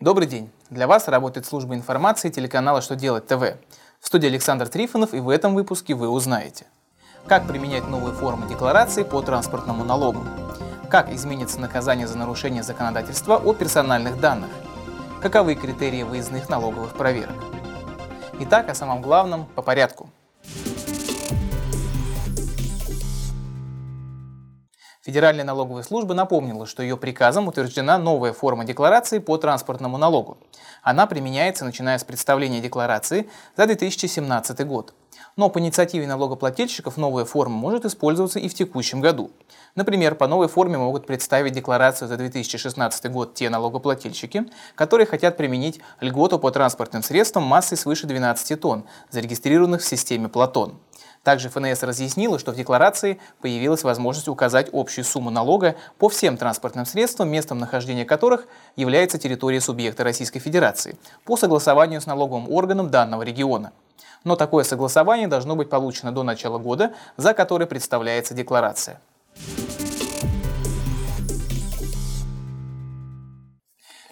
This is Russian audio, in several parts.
Добрый день! Для вас работает служба информации телеканала «Что делать ТВ». В студии Александр Трифонов и в этом выпуске вы узнаете Как применять новые формы декларации по транспортному налогу Как изменится наказание за нарушение законодательства о персональных данных Каковы критерии выездных налоговых проверок Итак, о самом главном по порядку – Федеральная налоговая служба напомнила, что ее приказом утверждена новая форма декларации по транспортному налогу. Она применяется, начиная с представления декларации за 2017 год. Но по инициативе налогоплательщиков новая форма может использоваться и в текущем году. Например, по новой форме могут представить декларацию за 2016 год те налогоплательщики, которые хотят применить льготу по транспортным средствам массой свыше 12 тонн, зарегистрированных в системе Платон. Также ФНС разъяснила, что в декларации появилась возможность указать общую сумму налога по всем транспортным средствам, местом нахождения которых является территория субъекта Российской Федерации, по согласованию с налоговым органом данного региона. Но такое согласование должно быть получено до начала года, за который представляется декларация.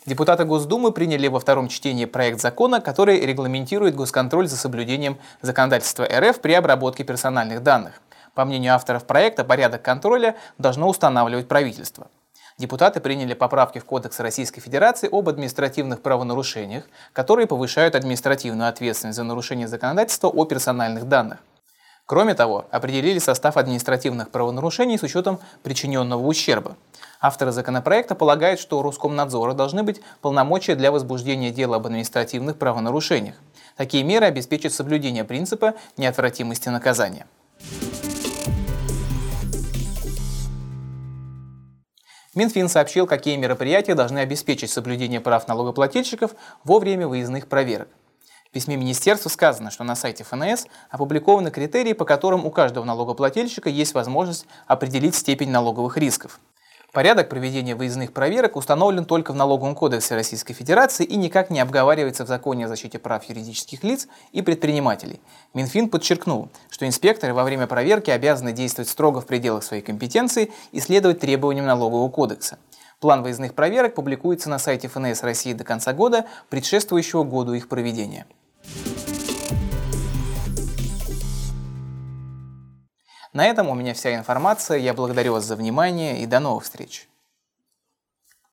Депутаты Госдумы приняли во втором чтении проект закона, который регламентирует госконтроль за соблюдением законодательства РФ при обработке персональных данных. По мнению авторов проекта, порядок контроля должно устанавливать правительство. Депутаты приняли поправки в Кодекс Российской Федерации об административных правонарушениях, которые повышают административную ответственность за нарушение законодательства о персональных данных. Кроме того, определили состав административных правонарушений с учетом причиненного ущерба. Авторы законопроекта полагают, что у Роскомнадзора должны быть полномочия для возбуждения дела об административных правонарушениях. Такие меры обеспечат соблюдение принципа неотвратимости наказания. Минфин сообщил, какие мероприятия должны обеспечить соблюдение прав налогоплательщиков во время выездных проверок. В письме министерства сказано, что на сайте ФНС опубликованы критерии, по которым у каждого налогоплательщика есть возможность определить степень налоговых рисков. Порядок проведения выездных проверок установлен только в Налоговом кодексе Российской Федерации и никак не обговаривается в Законе о защите прав юридических лиц и предпринимателей. Минфин подчеркнул, что инспекторы во время проверки обязаны действовать строго в пределах своей компетенции и следовать требованиям Налогового кодекса. План выездных проверок публикуется на сайте ФНС России до конца года, предшествующего году их проведения. На этом у меня вся информация. Я благодарю вас за внимание и до новых встреч.